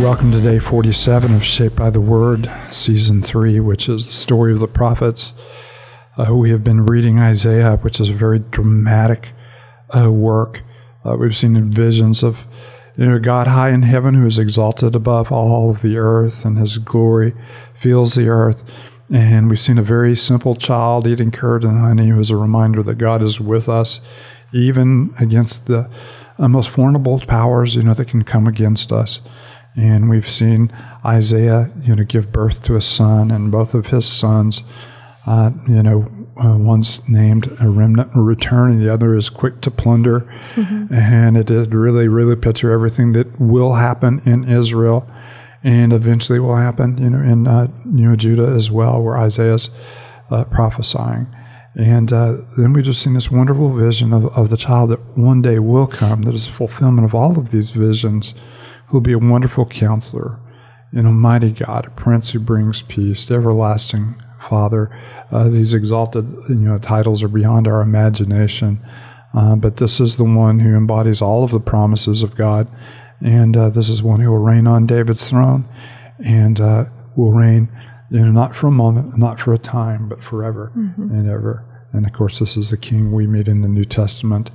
Welcome to day 47 of Shaped by the Word, season 3, which is the story of the prophets. Uh, we have been reading Isaiah, which is a very dramatic uh, work. Uh, we've seen visions of you know, God high in heaven who is exalted above all of the earth, and his glory fills the earth. And we've seen a very simple child eating curd and honey who is a reminder that God is with us, even against the uh, most formidable powers, you know, that can come against us. And we've seen Isaiah, you know, give birth to a son, and both of his sons, uh, you know, uh, one's named a remnant and return, and the other is quick to plunder. Mm-hmm. And it did really, really picture everything that will happen in Israel, and eventually will happen, you know, in uh, you know Judah as well, where Isaiah's uh, prophesying. And uh, then we just seen this wonderful vision of, of the child that one day will come, that is a fulfillment of all of these visions who'll be a wonderful counselor, an almighty God, a prince who brings peace, the everlasting Father. Uh, these exalted you know, titles are beyond our imagination. Uh, but this is the one who embodies all of the promises of God. And uh, this is one who will reign on David's throne and uh, will reign, you know, not for a moment, not for a time, but forever mm-hmm. and ever. And of course, this is the king we meet in the New Testament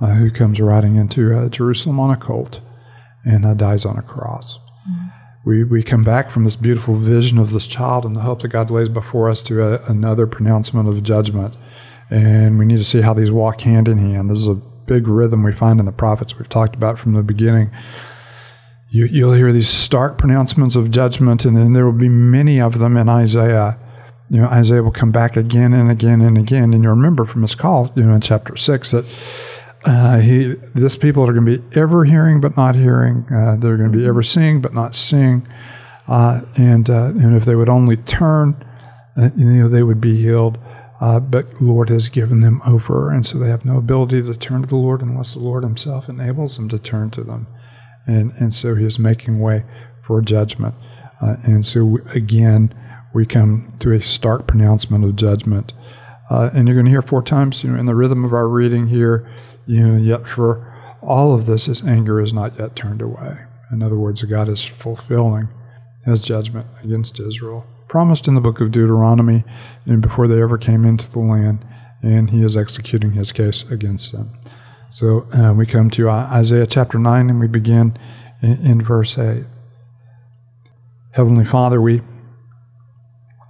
uh, who comes riding into uh, Jerusalem on a colt and uh, dies on a cross. Mm. We, we come back from this beautiful vision of this child and the hope that God lays before us to a, another pronouncement of judgment. And we need to see how these walk hand in hand. This is a big rhythm we find in the prophets we've talked about from the beginning. You, you'll hear these stark pronouncements of judgment, and then there will be many of them in Isaiah you know, Isaiah will come back again and again and again. And you remember from his call, you know, in chapter six that uh, he, this people are going to be ever hearing but not hearing. Uh, they're going to be ever seeing but not seeing. Uh, and uh, and if they would only turn, uh, you know, they would be healed. Uh, but Lord has given them over, and so they have no ability to turn to the Lord unless the Lord Himself enables them to turn to them. And and so He is making way for judgment. and so again, we come to a stark pronouncement of judgment. and you're going to hear four times, you know, in the rhythm of our reading here you yet for all of this, his anger is not yet turned away. In other words, God is fulfilling his judgment against Israel, promised in the book of Deuteronomy, and before they ever came into the land, and he is executing his case against them. So uh, we come to Isaiah chapter 9, and we begin in, in verse 8. Heavenly Father, we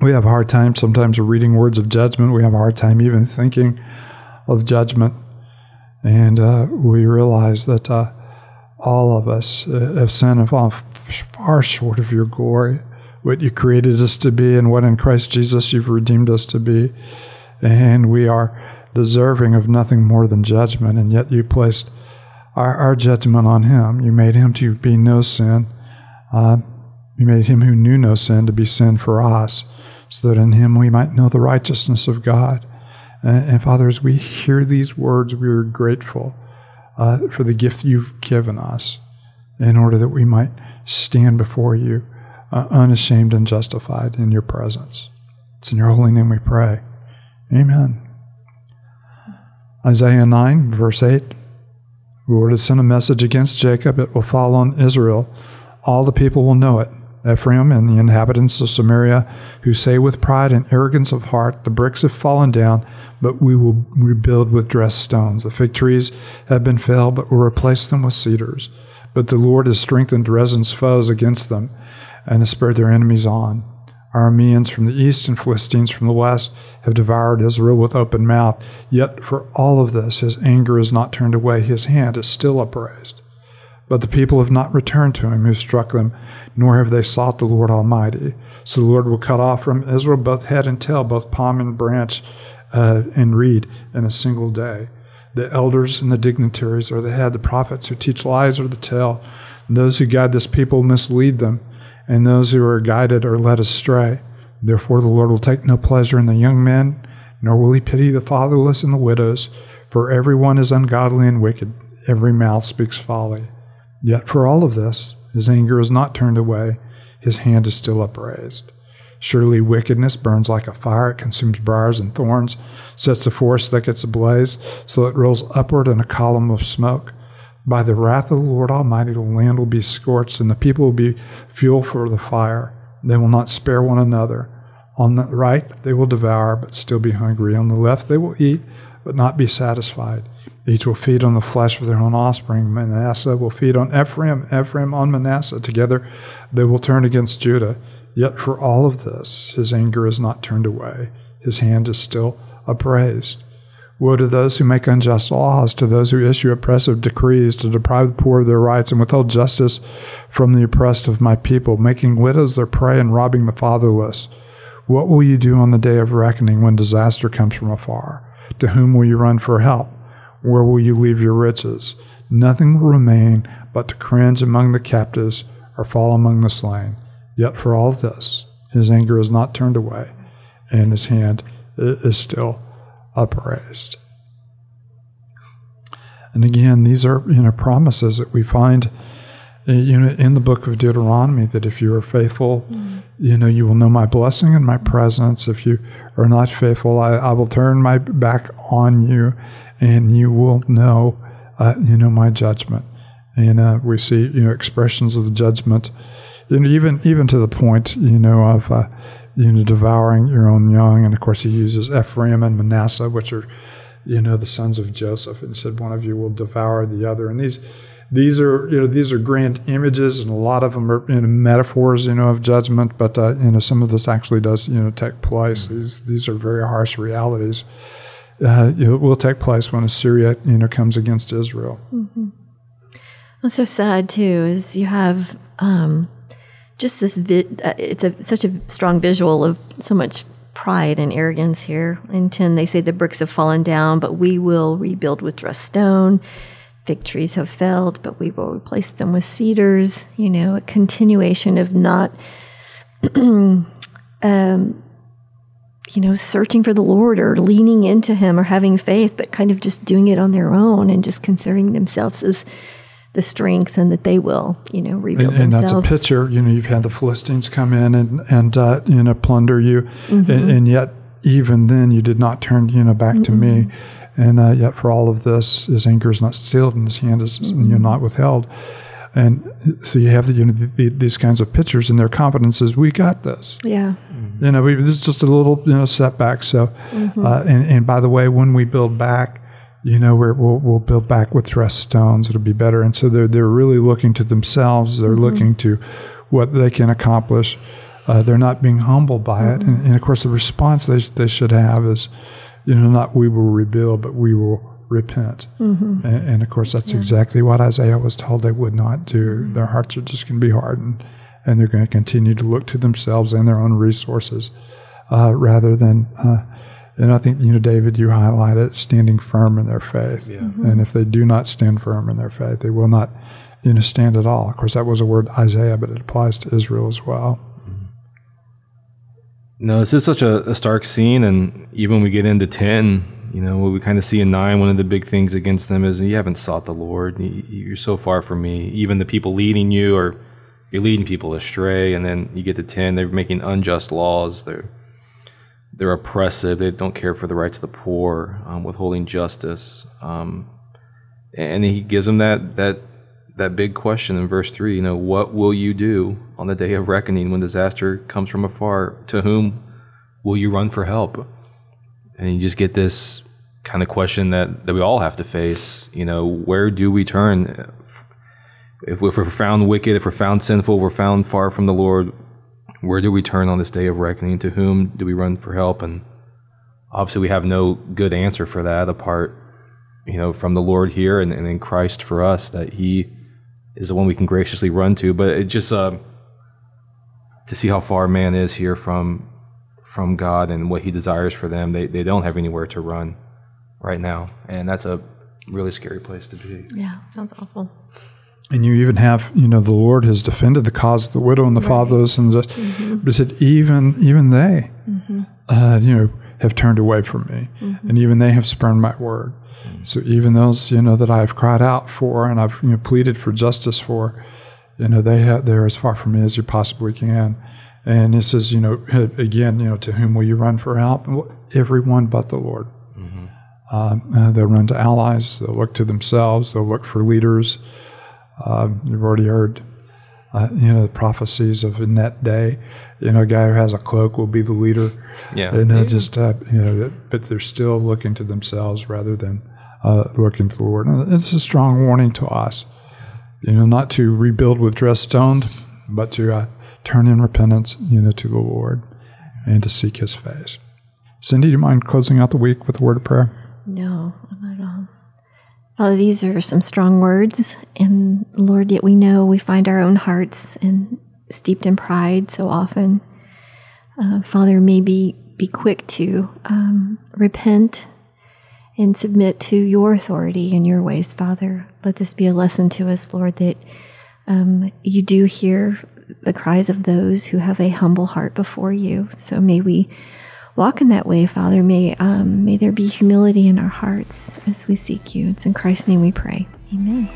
we have a hard time sometimes reading words of judgment. We have a hard time even thinking of judgment. And uh, we realize that uh, all of us uh, have sinned and fallen far short of your glory, what you created us to be, and what in Christ Jesus you've redeemed us to be. And we are deserving of nothing more than judgment, and yet you placed our, our judgment on him. You made him to be no sin. Uh, you made him who knew no sin to be sin for us, so that in him we might know the righteousness of God. And, Father, as we hear these words, we are grateful uh, for the gift you've given us in order that we might stand before you uh, unashamed and justified in your presence. It's in your holy name we pray. Amen. Isaiah 9, verse 8. The Lord has sent a message against Jacob. It will fall on Israel. All the people will know it. Ephraim and the inhabitants of Samaria, who say with pride and arrogance of heart, The bricks have fallen down, but we will rebuild with dressed stones. The fig trees have been felled, but we will replace them with cedars. But the Lord has strengthened Rezin's foes against them, and has spurred their enemies on. Arameans from the east and Philistines from the west have devoured Israel with open mouth. Yet for all of this, his anger is not turned away, his hand is still upraised. But the people have not returned to him who struck them, nor have they sought the Lord Almighty. So the Lord will cut off from Israel both head and tail, both palm and branch uh, and reed in a single day. The elders and the dignitaries are the head, the prophets who teach lies are the tail. And those who guide this people mislead them, and those who are guided are led astray. Therefore, the Lord will take no pleasure in the young men, nor will he pity the fatherless and the widows, for every one is ungodly and wicked, every mouth speaks folly. Yet for all of this, his anger is not turned away, his hand is still upraised. Surely wickedness burns like a fire, it consumes briars and thorns, sets the forest thickets ablaze, so it rolls upward in a column of smoke. By the wrath of the Lord Almighty, the land will be scorched, and the people will be fuel for the fire. They will not spare one another. On the right, they will devour, but still be hungry. On the left, they will eat, but not be satisfied. Each will feed on the flesh of their own offspring. Manasseh will feed on Ephraim, Ephraim on Manasseh. Together they will turn against Judah. Yet for all of this, his anger is not turned away. His hand is still upraised. Woe to those who make unjust laws, to those who issue oppressive decrees, to deprive the poor of their rights and withhold justice from the oppressed of my people, making widows their prey and robbing the fatherless. What will you do on the day of reckoning when disaster comes from afar? To whom will you run for help? Where will you leave your riches? Nothing will remain but to cringe among the captives or fall among the slain. Yet for all this, his anger is not turned away, and his hand is still upraised. And again, these are you know promises that we find uh, you know in the book of Deuteronomy that if you are faithful, mm. you know you will know my blessing and my presence. If you are not faithful, I, I will turn my back on you, and you will know uh, you know my judgment. And uh, we see you know expressions of judgment, and even even to the point you know of uh, you know, devouring your own young. And of course, he uses Ephraim and Manasseh, which are, you know, the sons of Joseph, and said one of you will devour the other. And these, these are, you know, these are grand images, and a lot of them are you know, metaphors, you know, of judgment. But uh, you know, some of this actually does, you know, take place. These, these are very harsh realities. Uh, it will take place when Assyria, you know, comes against Israel. Mm-hmm. What's so sad too is you have. Um, just this vi- uh, it's a, such a strong visual of so much pride and arrogance here. In 10, they say the bricks have fallen down, but we will rebuild with dressed stone. Fig trees have failed, but we will replace them with cedars. You know, a continuation of not, um, you know, searching for the Lord or leaning into Him or having faith, but kind of just doing it on their own and just considering themselves as the strength and that they will, you know, rebuild and, and themselves. And that's a picture. You know, you've had the Philistines come in and and uh, you know plunder you, mm-hmm. and, and, yet even then you did not turn you know back mm-hmm. to me, and uh, yet for all of this, his anger is not stilled and his hand is mm-hmm. you know, not withheld. And so you have the, you know the, these kinds of pictures, and their confidence is, "We got this." Yeah. You know, we, it's just a little you know setback. So, mm-hmm. uh, and and by the way, when we build back, you know, we will we'll build back with dressed stones. It'll be better. And so they're they're really looking to themselves. They're mm-hmm. looking to what they can accomplish. Uh, they're not being humbled by mm-hmm. it. And, and, of course, the response they they should have is, you know, not we will rebuild, but we will repent. Mm-hmm. And, and, of course, that's yeah. exactly what Isaiah was told they would not do. Their hearts are just going to be hardened, and they're going to continue to look to themselves and their own resources uh, rather than. Uh, and I think, you know, David, you highlight it standing firm in their faith. Yeah. Mm-hmm. And if they do not stand firm in their faith, they will not, you know, stand at all. Of course, that was a word Isaiah, but it applies to Israel as well. Mm-hmm. No, this is such a, a, stark scene. And even when we get into 10, you know, what we kind of see in 9, one of the big things against them is you haven't sought the Lord. You're so far from me. Even the people leading you are, you're leading people astray. And then you get to 10, they're making unjust laws. They're, they're oppressive. They don't care for the rights of the poor, um, withholding justice. Um, and he gives them that that that big question in verse three. You know, what will you do on the day of reckoning when disaster comes from afar? To whom will you run for help? And you just get this kind of question that that we all have to face. You know, where do we turn? If, we're found wicked, if we're found sinful, if we're found far from the Lord, where do we turn on this day of reckoning? To whom do we run for help? And obviously, we have no good answer for that apart, you know, from the Lord here and, and in Christ for us that He is the one we can graciously run to. But it just uh, to see how far man is here from from God and what He desires for them, they they don't have anywhere to run right now, and that's a really scary place to be. Yeah, sounds awful. And you even have, you know, the Lord has defended the cause of the widow and the right. fatherless, and just, mm-hmm. but he said even even they, mm-hmm. uh, you know, have turned away from me, mm-hmm. and even they have spurned my word. So even those, you know, that I've cried out for and I've you know pleaded for justice for, you know, they have they're as far from me as you possibly can. And it says, you know, again, you know, to whom will you run for help? Everyone but the Lord. Mm-hmm. Uh, uh, they'll run to allies. They'll look to themselves. They'll look for leaders. Uh, you've already heard, uh, you know, the prophecies of in that day. You know, a guy who has a cloak will be the leader. Yeah. And uh, just, uh, you know, but they're still looking to themselves rather than uh, looking to the Lord. And it's a strong warning to us, you know, not to rebuild with dressed stone, but to uh, turn in repentance, you know, to the Lord and to seek His face. Cindy, do you mind closing out the week with a word of prayer? No, not these are some strong words, and Lord, yet we know we find our own hearts and steeped in pride so often. Uh, Father, maybe be quick to um, repent and submit to your authority and your ways, Father. Let this be a lesson to us, Lord, that um, you do hear the cries of those who have a humble heart before you. So may we walk in that way, Father. May um, may there be humility in our hearts as we seek you. It's in Christ's name we pray. Amen.